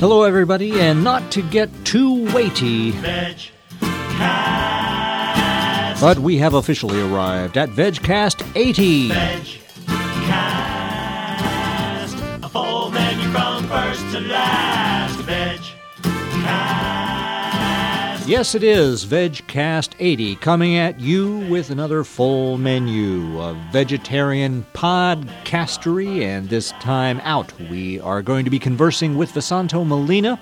Hello, everybody, and not to get too weighty, but we have officially arrived at VegCast 80. Vegcast. Yes, it is VegCast 80 coming at you with another full menu of vegetarian podcastery. And this time out, we are going to be conversing with Vesanto Melina,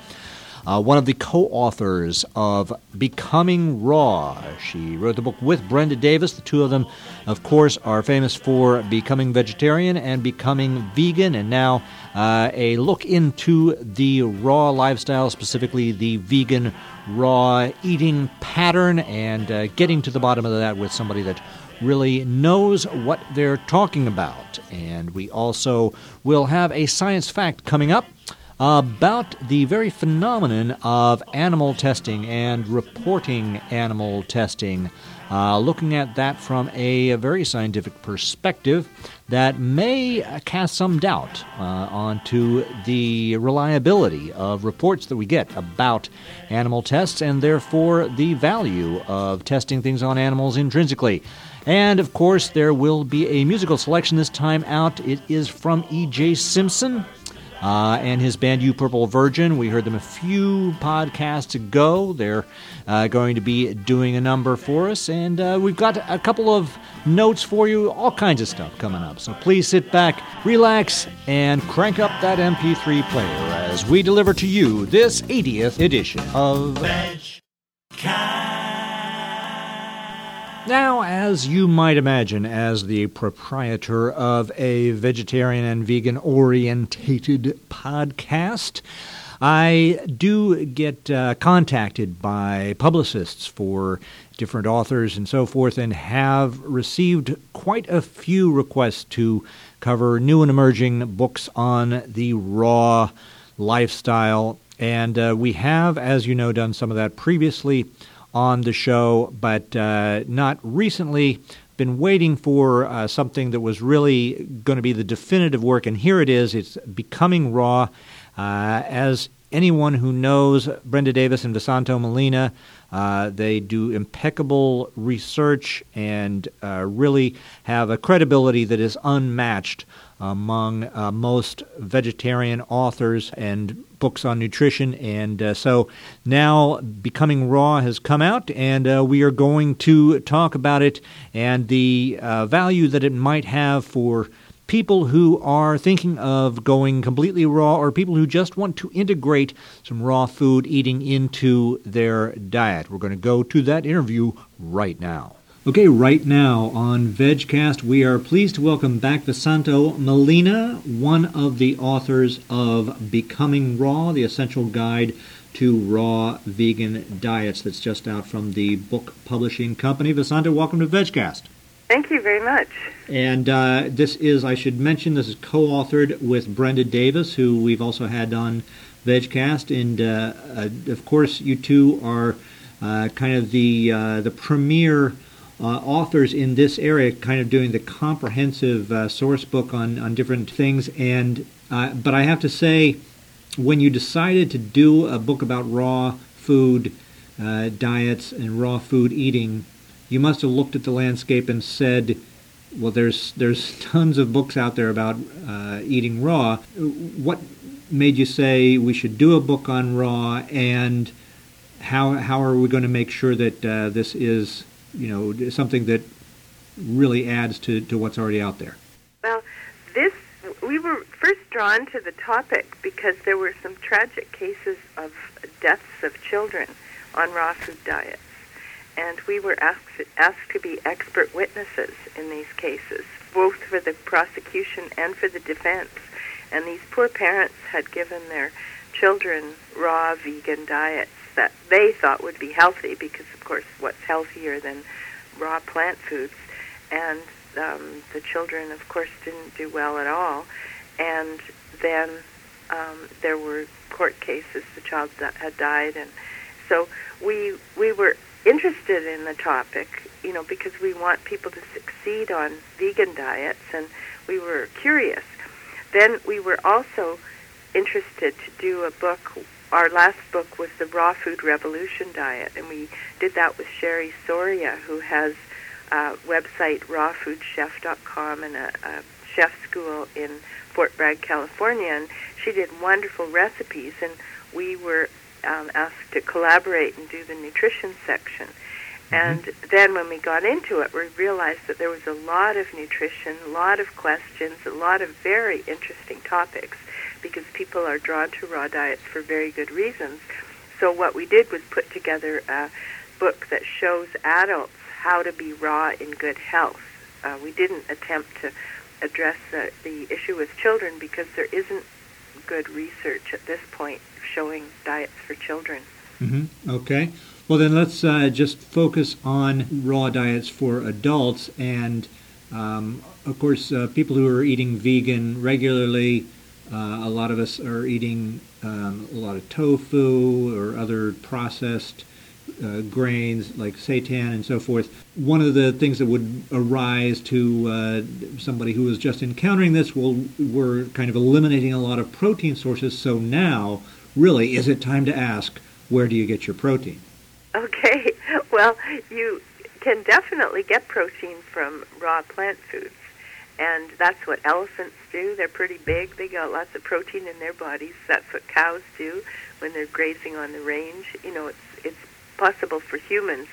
uh, one of the co authors of Becoming Raw. She wrote the book with Brenda Davis. The two of them, of course, are famous for becoming vegetarian and becoming vegan, and now uh, a look into the raw lifestyle, specifically the vegan raw eating pattern, and uh, getting to the bottom of that with somebody that really knows what they're talking about. And we also will have a science fact coming up about the very phenomenon of animal testing and reporting animal testing. Uh, looking at that from a, very scientific perspective that may cast some doubt uh, onto the reliability of reports that we get about animal tests and therefore the value of testing things on animals intrinsically. And of course, there will be a musical selection this time out. It is from E.J. Simpson. Uh, and his band You Purple Virgin. We heard them a few podcasts ago. They're uh, going to be doing a number for us, and uh, we've got a couple of notes for you, all kinds of stuff coming up. So please sit back, relax, and crank up that MP3 player as we deliver to you this 80th edition of. Now, as you might imagine, as the proprietor of a vegetarian and vegan orientated podcast, I do get uh, contacted by publicists for different authors and so forth, and have received quite a few requests to cover new and emerging books on the raw lifestyle. And uh, we have, as you know, done some of that previously on the show, but uh, not recently. Been waiting for uh, something that was really going to be the definitive work, and here it is. It's becoming raw. Uh, as anyone who knows Brenda Davis and Vesanto Melina, uh, they do impeccable research and uh, really have a credibility that is unmatched among uh, most vegetarian authors and books on nutrition. And uh, so now Becoming Raw has come out, and uh, we are going to talk about it and the uh, value that it might have for people who are thinking of going completely raw or people who just want to integrate some raw food eating into their diet. We're going to go to that interview right now. Okay, right now on VegCast, we are pleased to welcome back Vesanto Melina, one of the authors of Becoming Raw, the essential guide to raw vegan diets that's just out from the book publishing company. Vesanto, welcome to VegCast. Thank you very much. And uh, this is, I should mention, this is co authored with Brenda Davis, who we've also had on VegCast. And uh, uh, of course, you two are uh, kind of the, uh, the premier uh, authors in this area, kind of doing the comprehensive uh, source book on, on different things. And uh, but I have to say, when you decided to do a book about raw food uh, diets and raw food eating, you must have looked at the landscape and said, "Well, there's there's tons of books out there about uh, eating raw. What made you say we should do a book on raw and how how are we going to make sure that uh, this is you know something that really adds to, to what's already out there. Well, this we were first drawn to the topic because there were some tragic cases of deaths of children on raw food diets, and we were asked asked to be expert witnesses in these cases, both for the prosecution and for the defense. And these poor parents had given their children raw vegan diets that they thought would be healthy because, of course, what's healthier than raw plant foods? And um, the children, of course, didn't do well at all. And then um, there were court cases. The child that had died, and so we we were interested in the topic, you know, because we want people to succeed on vegan diets, and we were curious. Then we were also interested to do a book. Our last book was the Raw Food Revolution Diet, and we did that with Cherie Soria, who has a website rawfoodchef.com and a, a chef school in Fort Bragg, California, and she did wonderful recipes, and we were um, asked to collaborate and do the nutrition section. And then when we got into it, we realized that there was a lot of nutrition, a lot of questions, a lot of very interesting topics because people are drawn to raw diets for very good reasons. So what we did was put together a book that shows adults how to be raw in good health. Uh, we didn't attempt to address the, the issue with children because there isn't good research at this point showing diets for children. Mm-hmm. Okay. Well, then let's uh, just focus on raw diets for adults. And um, of course, uh, people who are eating vegan regularly, uh, a lot of us are eating um, a lot of tofu or other processed uh, grains like seitan and so forth. One of the things that would arise to uh, somebody who is just encountering this, well, we're kind of eliminating a lot of protein sources. So now, really, is it time to ask, where do you get your protein? Okay, well, you can definitely get protein from raw plant foods, and that's what elephants do. They're pretty big. They got lots of protein in their bodies. That's what cows do when they're grazing on the range. You know, it's it's possible for humans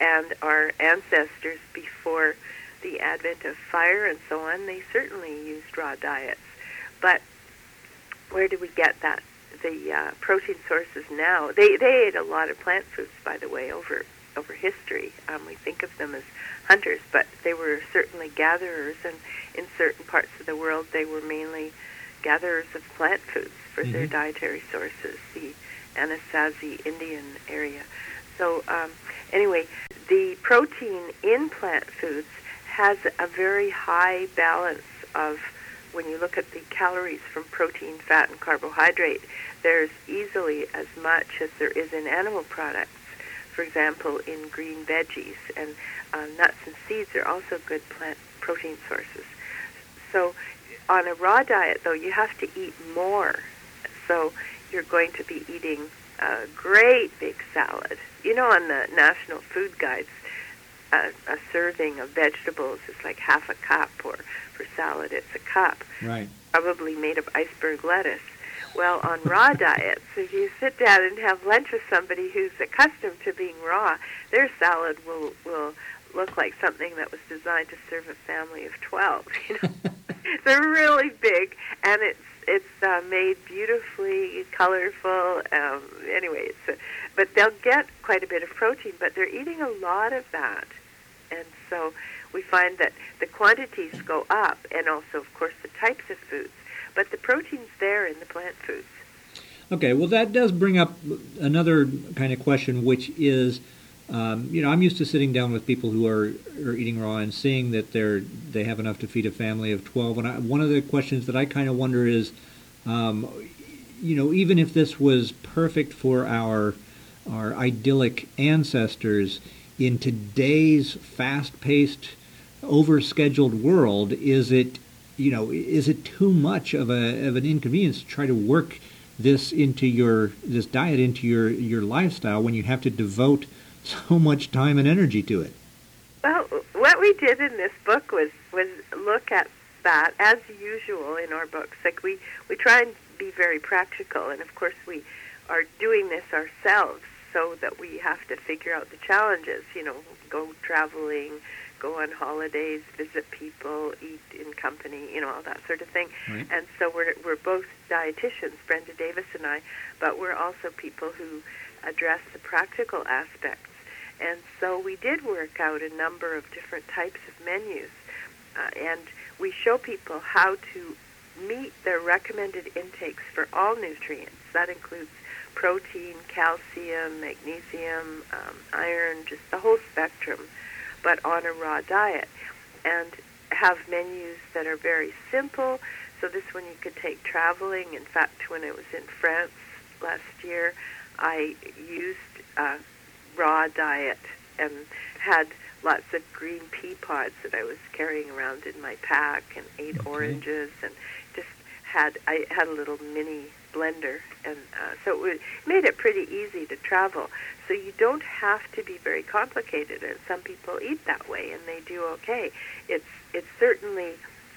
and our ancestors before the advent of fire and so on. They certainly used raw diets, but where do we get that the uh, protein sources now. They they ate a lot of plant foods, by the way, over over history. Um, we think of them as hunters, but they were certainly gatherers, and in certain parts of the world, they were mainly gatherers of plant foods for mm-hmm. their dietary sources. The Anasazi Indian area. So um, anyway, the protein in plant foods has a very high balance of when you look at the calories from protein, fat, and carbohydrate there's easily as much as there is in animal products. For example, in green veggies and uh, nuts and seeds are also good plant protein sources. So, on a raw diet, though, you have to eat more. So, you're going to be eating a great big salad. You know, on the National Food Guides, a, a serving of vegetables is like half a cup, or for salad, it's a cup. Right. Probably made of iceberg lettuce. Well, on raw diets, if you sit down and have lunch with somebody who's accustomed to being raw, their salad will will look like something that was designed to serve a family of twelve. You know, they're really big, and it's it's uh, made beautifully colorful. Um, anyway, it's a, but they'll get quite a bit of protein, but they're eating a lot of that, and so we find that the quantities go up, and also, of course, the types of foods but the protein's there in the plant foods. Okay, well, that does bring up another kind of question, which is, um, you know, I'm used to sitting down with people who are, are eating raw and seeing that they're they have enough to feed a family of 12. And I, one of the questions that I kind of wonder is, um, you know, even if this was perfect for our our idyllic ancestors, in today's fast-paced, overscheduled world, is it you know, is it too much of a of an inconvenience to try to work this into your this diet into your your lifestyle when you have to devote so much time and energy to it? Well, what we did in this book was was look at that as usual in our books. Like we we try and be very practical, and of course we are doing this ourselves so that we have to figure out the challenges. You know, go traveling, go on holidays, visit people, eat in company, you know, all that sort of thing. Right. And so we're we're both dietitians, Brenda Davis and I, but we're also people who address the practical aspects. And so we did work out a number of different types of menus, uh, and we show people how to meet their recommended intakes for all nutrients. That includes protein, calcium, magnesium, um, iron, just the whole spectrum but on a raw diet. And have menus that are very simple. So this one you could take traveling. In fact, when I was in France last year, I used a raw diet and had lots of green pea pods that I was carrying around in my pack and ate okay. oranges and just had I had a little mini blender, and uh, so it would, made it pretty easy to travel. So you don't have to be very complicated, and some people eat that way, and they do okay. It's it's certainly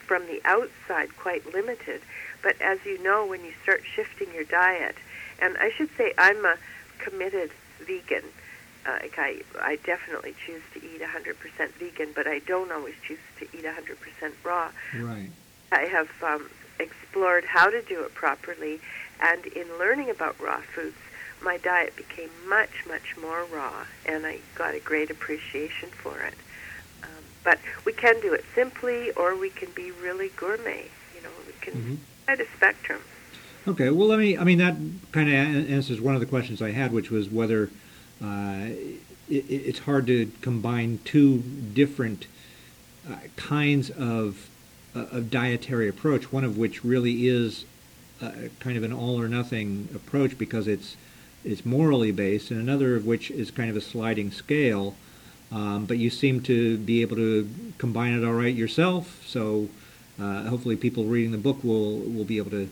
from the outside quite limited, but as you know, when you start shifting your diet, and I should say I'm a committed vegan. Uh, like I, I definitely choose to eat 100% vegan, but I don't always choose to eat 100% raw. Right. I have um, explored how to do it properly, and in learning about raw foods, my diet became much, much more raw, and I got a great appreciation for it. Um, but we can do it simply, or we can be really gourmet. You know, we can Mhm. quite a spectrum. Okay, well, let me. I mean, that kind of answers one of the questions I had, which was whether uh, it, it's hard to combine two different uh, kinds of uh, of dietary approach. One of which really is uh, kind of an all or nothing approach because it's it's morally based, and another of which is kind of a sliding scale. Um, but you seem to be able to combine it all right yourself. So uh, hopefully, people reading the book will will be able to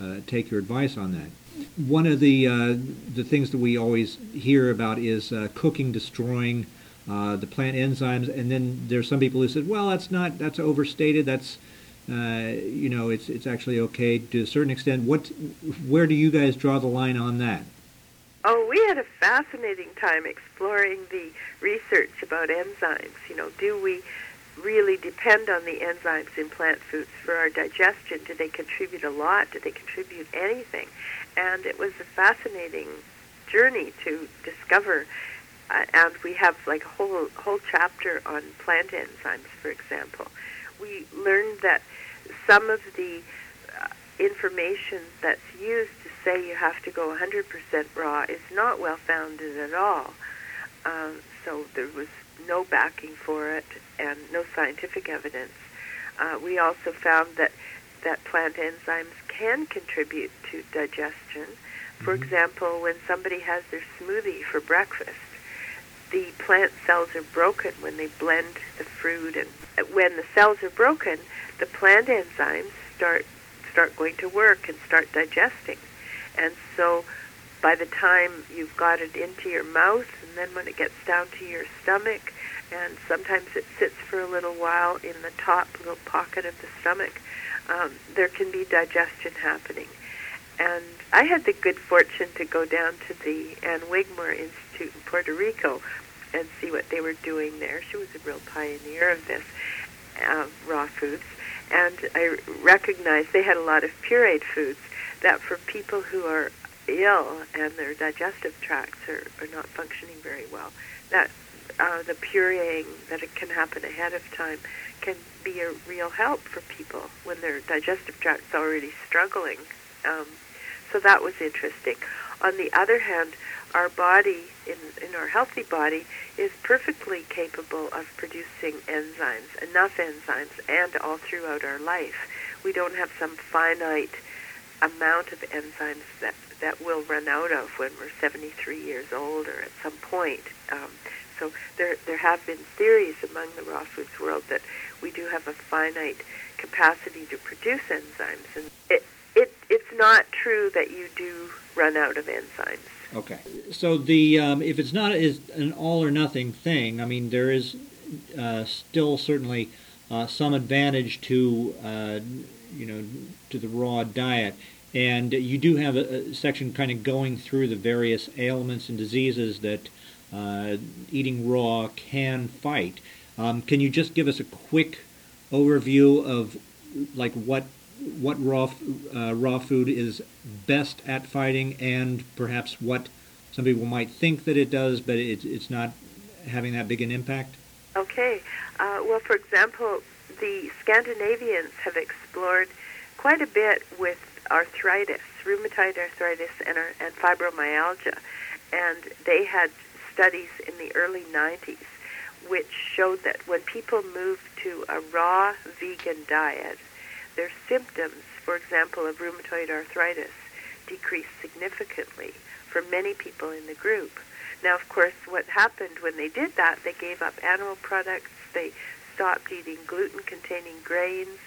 uh, take your advice on that. One of the uh, the things that we always hear about is uh, cooking destroying uh, the plant enzymes, and then there's some people who said, "Well, that's not that's overstated. That's uh, you know, it's it's actually okay to a certain extent." What, where do you guys draw the line on that? Oh, we had a fascinating time exploring the research about enzymes. You know, do we really depend on the enzymes in plant foods for our digestion? Do they contribute a lot? Do they contribute anything? And it was a fascinating journey to discover. Uh, and we have like a whole whole chapter on plant enzymes, for example. We learned that some of the uh, information that's used to say you have to go 100% raw is not well founded at all. Um, so there was no backing for it and no scientific evidence. Uh, we also found that that plant enzymes can contribute to digestion. For Mhm. example, when somebody has their smoothie for breakfast, the plant cells are broken when they blend the fruit, and when the cells are broken, the plant enzymes start start going to work and start digesting. And so by the time you've got it into your mouth and then when it gets down to your stomach and sometimes it sits for a little while in the top little pocket of the stomach, um, there can be digestion happening. And I had the good fortune to go down to the Ann Wigmore Institute in Puerto Rico and see what they were doing there. She was a real pioneer of this, uh, raw foods. And I recognized they had a lot of pureed foods that for people who are ill and their digestive tracts are, are not functioning very well, that uh, the pureeing that it can happen ahead of time can be a real help for people when their digestive tract's already struggling. Um, so that was interesting. On the other hand, our body, in, in our healthy body, is perfectly capable of producing enzymes, enough enzymes, and all throughout our life. We don't have some finite amount of enzymes that, that we'll run out of when we're 73 years old or at some point. Um, so there, there have been theories among the raw foods world that we do have a finite capacity to produce enzymes, and it, it, it's not true that you do run out of enzymes. Okay. So the um, if it's not is an all or nothing thing, I mean there is uh, still certainly uh, some advantage to uh, you know to the raw diet, and you do have a, a section kind of going through the various ailments and diseases that eating raw can fight. Um, can you just give us a quick overview of like what what raw uh, raw food is best at fighting, and perhaps what some people might think that it does, but it, it's not having that big an impact. Okay. Uh, well, for example, the Scandinavians have explored quite a bit with arthritis, rheumatoid arthritis, and, and fibromyalgia, and they had studies in the early 90s which showed that when people moved to a raw vegan diet, their symptoms, for example, of rheumatoid arthritis, decreased significantly for many people in the group. Now, of course, what happened when they did that, they gave up animal products, they stopped eating gluten containing grains,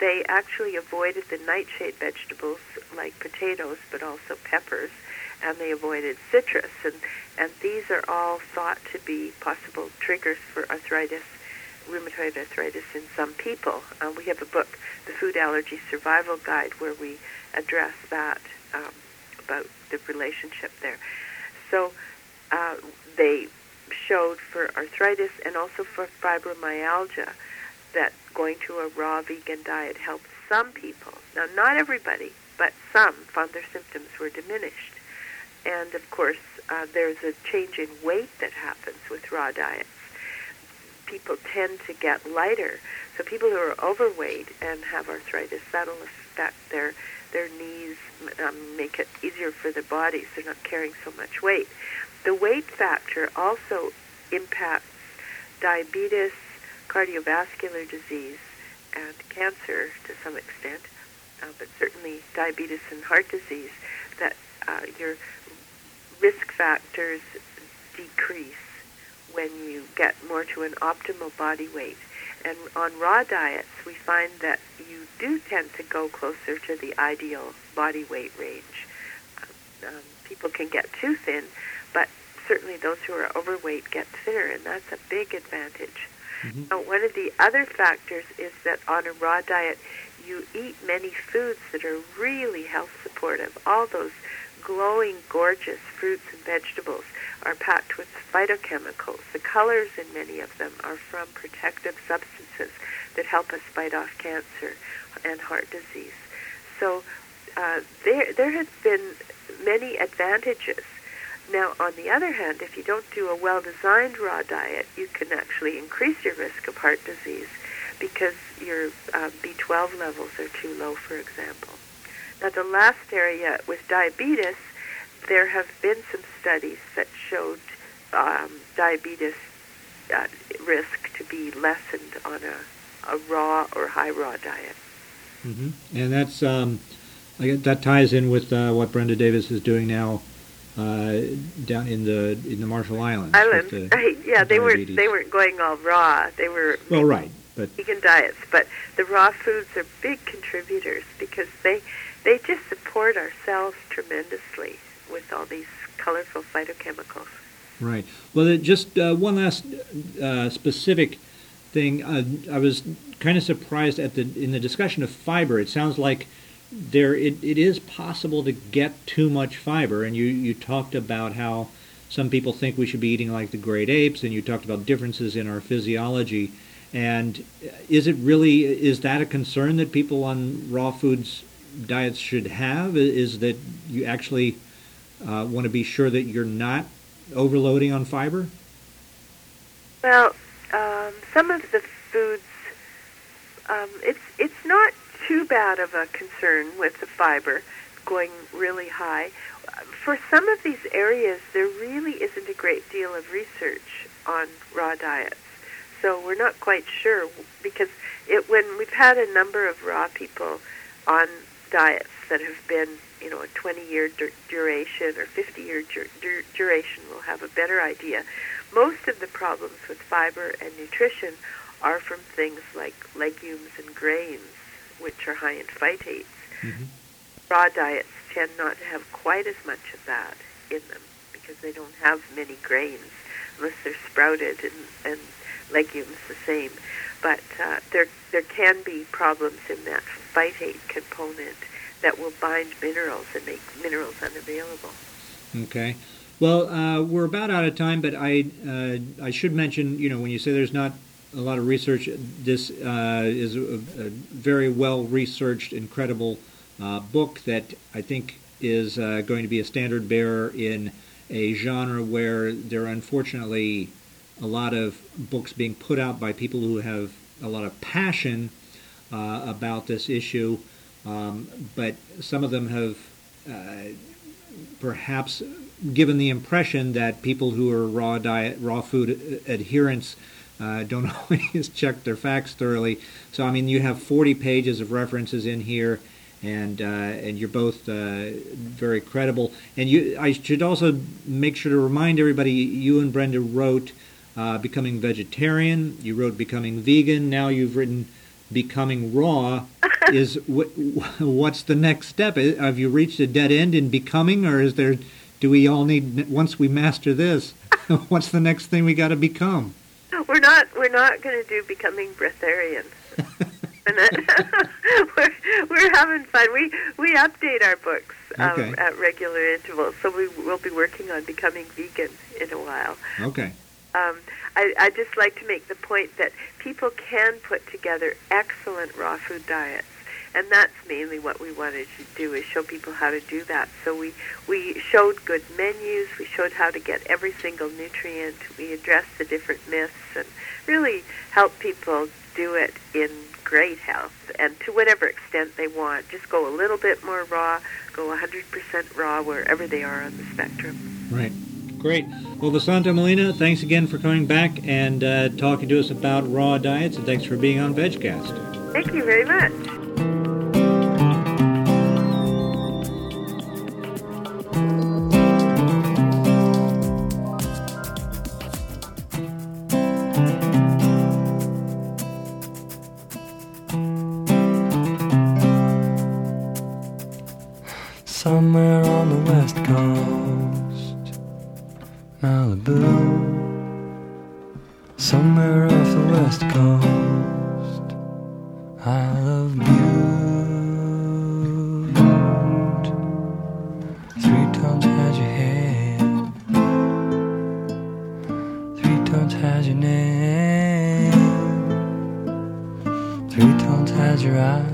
they actually avoided the nightshade vegetables like potatoes, but also peppers, and they avoided citrus. And, and these are all thought to be possible triggers for arthritis, rheumatoid arthritis in some people. Uh, we have a book, The Food Allergy Survival Guide, where we address that um, about the relationship there. So uh, they showed for arthritis and also for fibromyalgia that going to a raw vegan diet helped some people. Now, not everybody, but some found their symptoms were diminished. And of course, uh, there's a change in weight that happens with raw diets. People tend to get lighter. So people who are overweight and have arthritis, that'll affect their their knees, um, make it easier for their bodies. They're not carrying so much weight. The weight factor also impacts diabetes, cardiovascular disease, and cancer to some extent, uh, but certainly diabetes and heart disease, that uh, your risk factors decrease when you get more to an optimal body weight. And on raw diets, we find that you do tend to go closer to the ideal body weight range. Um, um people can get too thin, but certainly those who are overweight get thinner, and that's a big advantage. Mm-hmm. Now, one of the other factors is that on a raw diet, you eat many foods that are really health supportive. All those glowing, gorgeous fruits and vegetables are packed with phytochemicals. The colors in many of them are from protective substances that help us fight off cancer and heart disease. So uh, there, there has been many advantages now, on the other hand, if you don't do a well-designed raw diet, you can actually increase your risk of heart disease because your uh, B12 levels are too low, for example. Now, the last area with diabetes, there have been some studies that showed um, diabetes uh, risk to be lessened on a, a raw or high raw diet. Mm-hmm. And that's um, that ties in with uh, what Brenda Davis is doing now uh, down in the in the Marshall Islands. Islands, the, right? Yeah, they weren't they weren't going all raw. They were well, right, but vegan diets. But the raw foods are big contributors because they they just support our cells tremendously with all these colorful phytochemicals. Right. Well, just uh, one last uh, specific thing. Uh, I was kind of surprised at the in the discussion of fiber. It sounds like there it, it is possible to get too much fiber and you, you talked about how some people think we should be eating like the great apes and you talked about differences in our physiology and is it really is that a concern that people on raw foods diets should have is that you actually uh, want to be sure that you're not overloading on fiber well um, some of the foods um, it's it's not too bad of a concern with the fiber going really high. For some of these areas, there really isn't a great deal of research on raw diets. So we're not quite sure because it, when we've had a number of raw people on diets that have been, you know, a 20-year dur- duration or 50-year dur- dur- duration, we'll have a better idea. Most of the problems with fiber and nutrition are from things like legumes and grains which are high in phytates. Mm-hmm. Raw diets tend not to have quite as much of that in them because they don't have many grains unless they're sprouted and, and legumes the same. But uh, there there can be problems in that phytate component that will bind minerals and make minerals unavailable. Okay. Well, uh, we're about out of time, but I uh, I should mention, you know, when you say there's not a lot of research. This uh, is a, a, very well researched, incredible uh, book that I think is uh, going to be a standard bearer in a genre where there unfortunately a lot of books being put out by people who have a lot of passion uh, about this issue, um, but some of them have uh, perhaps given the impression that people who are raw diet, raw food adherents uh, don't always check their facts thoroughly. So I mean, you have 40 pages of references in here, and uh, and you're both uh, very credible. And you, I should also make sure to remind everybody, you and Brenda wrote uh, "Becoming Vegetarian." You wrote "Becoming Vegan." Now you've written becoming raw is wh- what's the next step? Have you reached a dead end in becoming, or is there? Do we all need once we master this? what's the next thing we got to become? We're not we're not going to do becoming that- we're, we're having fun. We we update our books um, Okay. at regular intervals, so we will be working on becoming vegan in a while. Okay. Um, I, I just like to make the point that people can put together excellent raw food diets, and that's mainly what we wanted to do is show people how to do that. So we we showed good menus, we showed how to get every single nutrient, we addressed the different myths, and really help people do it in great health and to whatever extent they want. Just go a little bit more raw, go 100% raw wherever they are on the spectrum. Right. Great. Well, Vesanto Melina, thanks again for coming back and uh, talking to us about raw diets, and thanks for being on VegCast. Thank you very much. Somewhere on the west coast, Malibu. Somewhere off the west coast, I of Butte. Three tones has your head, three tones has your name, three tones has your eyes.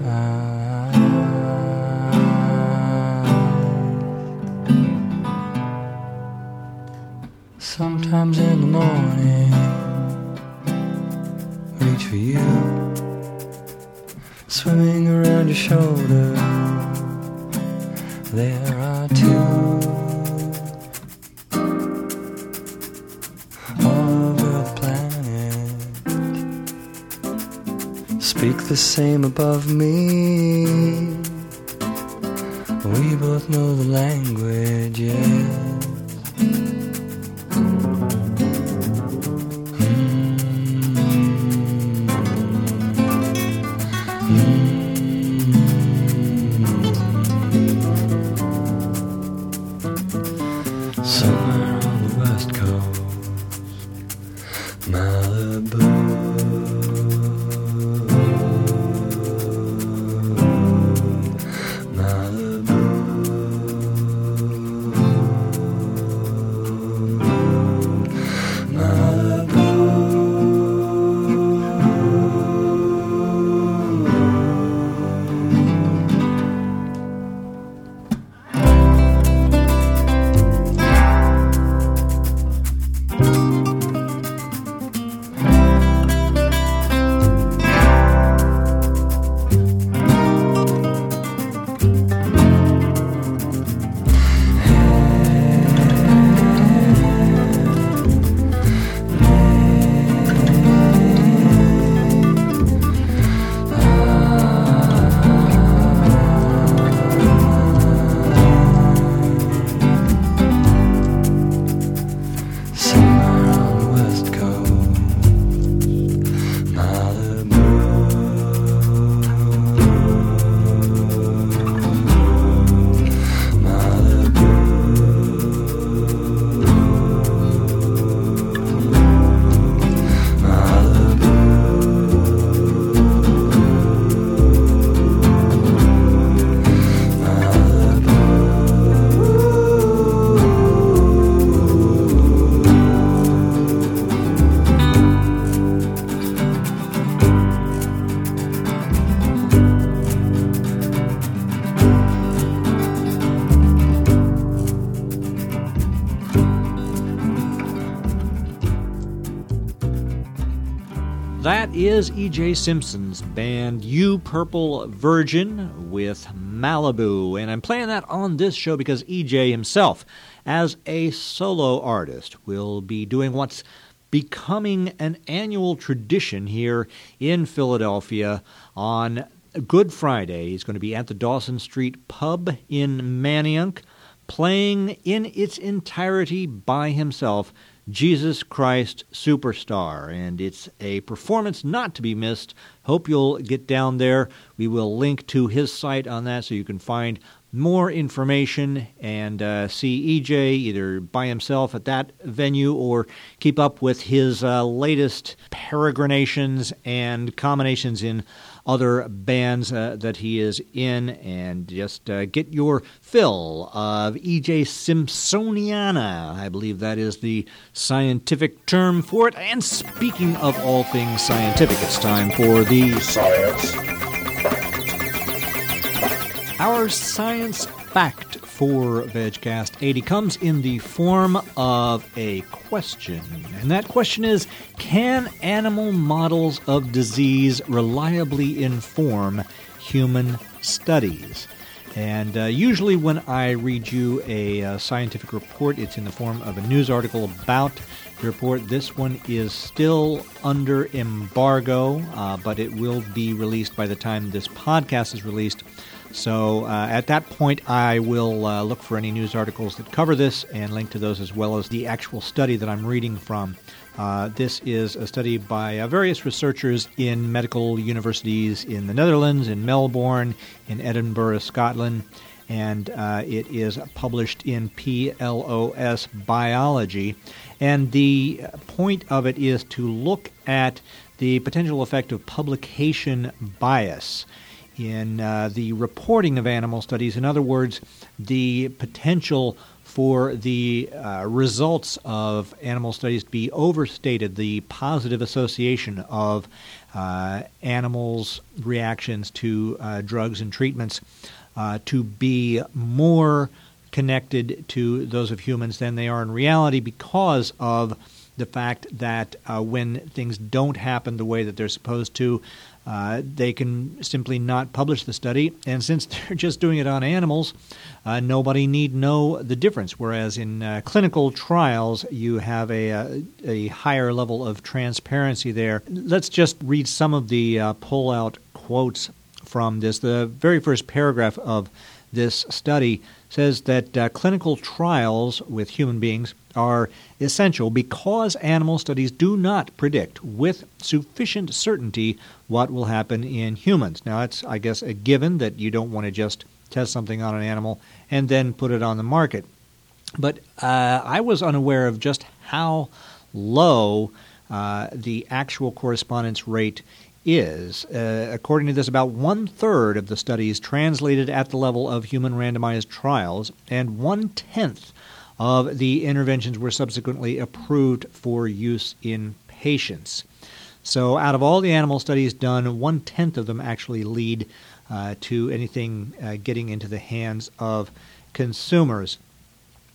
Is E.J. Simpson's band You Purple Virgin with Malibu. And I'm playing that on this show because E.J. himself, as a solo artist, will be doing what's becoming an annual tradition here in Philadelphia on Good Friday. He's going to be at the Dawson Street Pub in Manayunk, playing in its entirety by himself Jesus Christ Superstar. And it's a performance not to be missed. Hope you'll get down there. We will link to his site on that so you can find more information and uh, see EJ either by himself at that venue or keep up with his uh, latest peregrinations and combinations in other bands uh, that he is in and just uh, get your fill of EJ Simpsoniana. I believe that is the scientific term for it. And speaking of all things scientific, it's time for the Science. Our science fact for VegCast 80 comes in the form of a question. And that question is Can animal models of disease reliably inform human studies? And uh, usually, when I read you a uh, scientific report, it's in the form of a news article about the report. This one is still under embargo, uh, but it will be released by the time this podcast is released. So uh, at that point, I will uh, look for any news articles that cover this and link to those as well as the actual study that I'm reading from. Uh, this is a study by uh, various researchers in medical universities in the Netherlands, in Melbourne, in Edinburgh, Scotland, and uh, it is published in PLOS Biology. And the point of it is to look at the potential effect of publication bias in uh, the reporting of animal studies. In other words, the potential for the uh, results of animal studies to be overstated, the positive association of uh, animals' reactions to uh, drugs and treatments uh, to be more connected to those of humans than they are in reality because of the fact that uh, when things don't happen the way that they're supposed to, uh, they can simply not publish the study, and since they're just doing it on animals, uh, nobody need know the difference. Whereas in uh, clinical trials, you have a, a, uh, a, higher level of transparency there. Let's just read some of the uh, pull-out quotes from this. The very first paragraph of this study says that uh, clinical trials with human beings are essential because animal studies do not predict with sufficient certainty what will happen in humans. Now, it's, I guess, a given that you don't want to just test something on an animal and then put it on the market. But uh, I was unaware of just how low uh, the actual correspondence rate is. Uh, according to this, about one third of the studies translated at the level of human randomized trials, and one tenth of the interventions were subsequently approved for use in patients. So, out of all the animal studies done, one tenth of them actually lead uh, to anything uh, getting into the hands of consumers.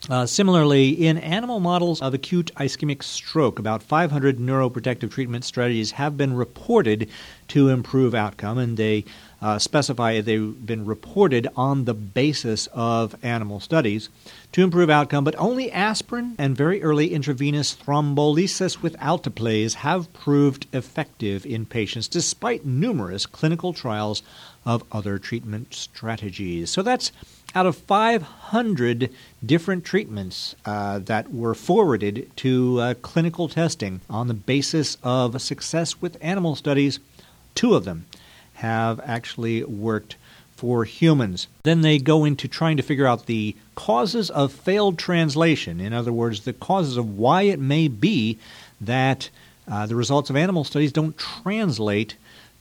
Uh, similarly, in animal models of acute ischemic stroke, about 500 neuroprotective treatment strategies have been reported to improve outcome, and they uh, specify they've been reported on the basis of animal studies to improve outcome, but only aspirin and very early intravenous thrombolysis with alteplase have proved effective in patients despite numerous clinical trials of other treatment strategies. So that's out of 500 different treatments uh, that were forwarded to uh, clinical testing on the basis of success with animal studies, two of them have actually worked for humans. Then they go into trying to figure out the causes of failed translation. In other words, the causes of why it may be that uh, the results of animal studies don't translate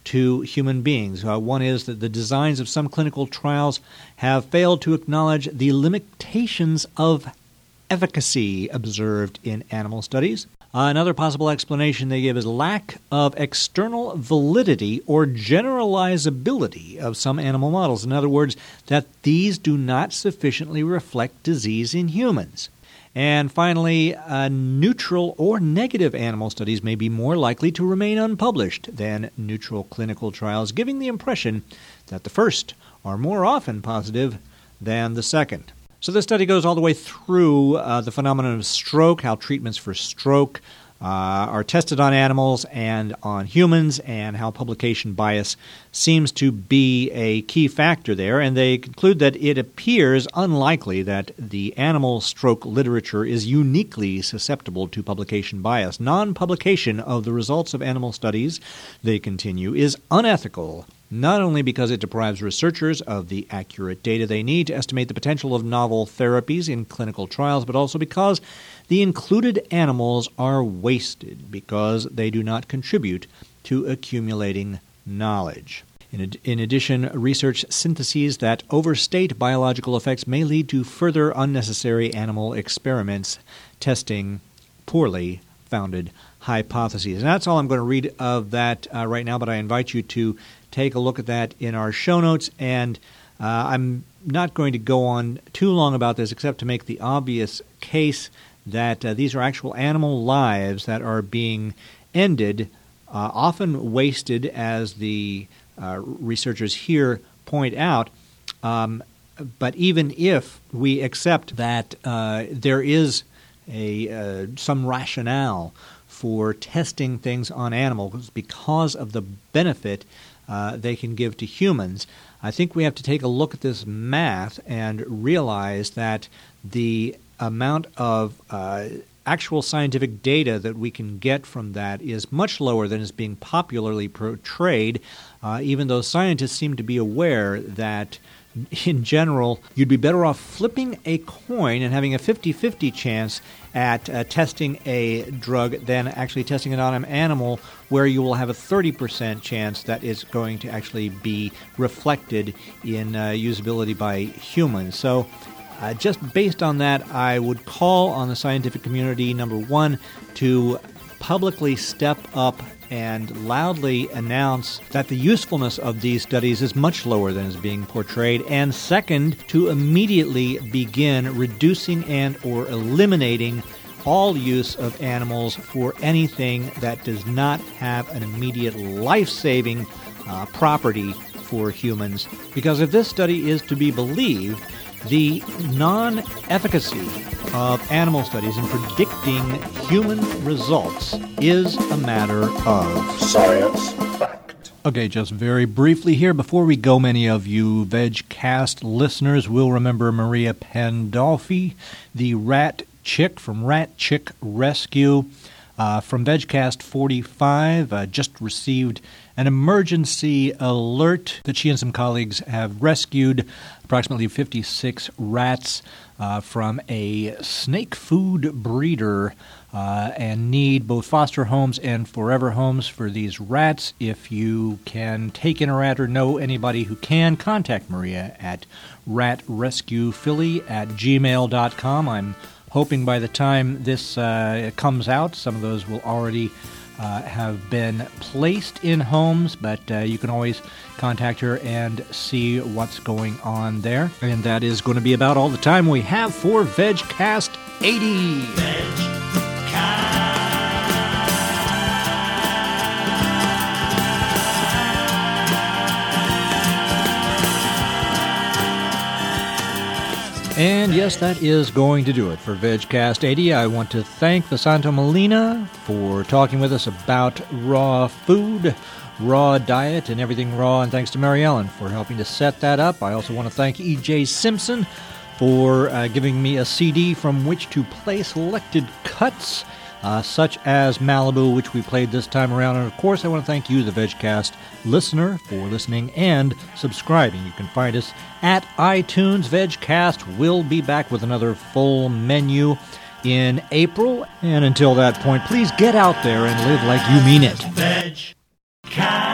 to human beings. Uh, one is that the designs of some clinical trials have failed to acknowledge the limitations of efficacy observed in animal studies. Uh, another possible explanation they give is lack of external validity or generalizability of some animal models. In other words, that these do not sufficiently reflect disease in humans. And finally, uh, neutral or negative animal studies may be more likely to remain unpublished than neutral clinical trials, giving the impression that the first are more often positive than the second. So, this study goes all the way through uh, the phenomenon of stroke, how treatments for stroke uh, are tested on animals and on humans, and how publication bias seems to be a key factor there. And they conclude that it appears unlikely that the animal stroke literature is uniquely susceptible to publication bias. Non publication of the results of animal studies, they continue, is unethical not only because it deprives researchers of the accurate data they need to estimate the potential of novel therapies in clinical trials, but also because the included animals are wasted because they do not contribute to accumulating knowledge. In, ad- in, addition, research syntheses that overstate biological effects may lead to further unnecessary animal experiments testing poorly founded hypotheses. And that's all I'm going to read of that uh, right now, but I invite you to take a look at that in our show notes. And uh, I'm not going to go on too long about this except to make the obvious case that uh, these are actual animal lives that are being ended, uh, often wasted, as the uh, researchers here point out. Um, but even if we accept that uh, there is a uh, some rationale for testing things on animals because of the benefit uh, they can give to humans, I think we have to take a look at this math and realize that the amount of uh, actual scientific data that we can get from that is much lower than is being popularly portrayed, uh, even though scientists seem to be aware that in general, you'd be better off flipping a coin and having a 50 50 chance at uh, testing a drug than actually testing it on an animal, where you will have a 30% chance that it's going to actually be reflected in uh, usability by humans. So, uh, just based on that, I would call on the scientific community, number one, to publicly step up and loudly announce that the usefulness of these studies is much lower than is being portrayed. And second to immediately begin reducing and or eliminating all use of animals for anything that does not have an immediate life-saving uh, property for humans. Because if this study is to be believed the non efficacy of animal studies in predicting human results is a matter of science fact. Okay, just very briefly here, before we go, many of you VegCast listeners will remember Maria Pandolfi, the rat chick from Rat Chick Rescue. Uh, from VegCast 45, uh, just received an emergency alert that she and some colleagues have rescued approximately 56 rats uh, from a snake food breeder uh, and need both foster homes and forever homes for these rats. If you can take in a rat or know anybody who can, contact Maria at ratrescuephilly at gmail.com. I'm hoping by the time this uh, comes out, some of those will already uh, have been placed in homes, but uh, you can always contact her and see what's going on there. And that is going to be about all the time we have for VegCast 80. VegCast. And yes, that is going to do it for VegCast 80. I want to thank Vesanto Melina for talking with us about raw food, raw diet, and everything raw. And thanks to Mary Ellen for helping to set that up. I also want to thank E.J. Simpson for uh, giving me a CD from which to play selected cuts uh, such as Malibu, which we played this time around. And of course, I want to thank you, the VegCast listener, for listening and subscribing. You can find us at iTunes. VegCast We'll be back with another full menu in April. And until that point, please get out there and live like you mean it. Veg.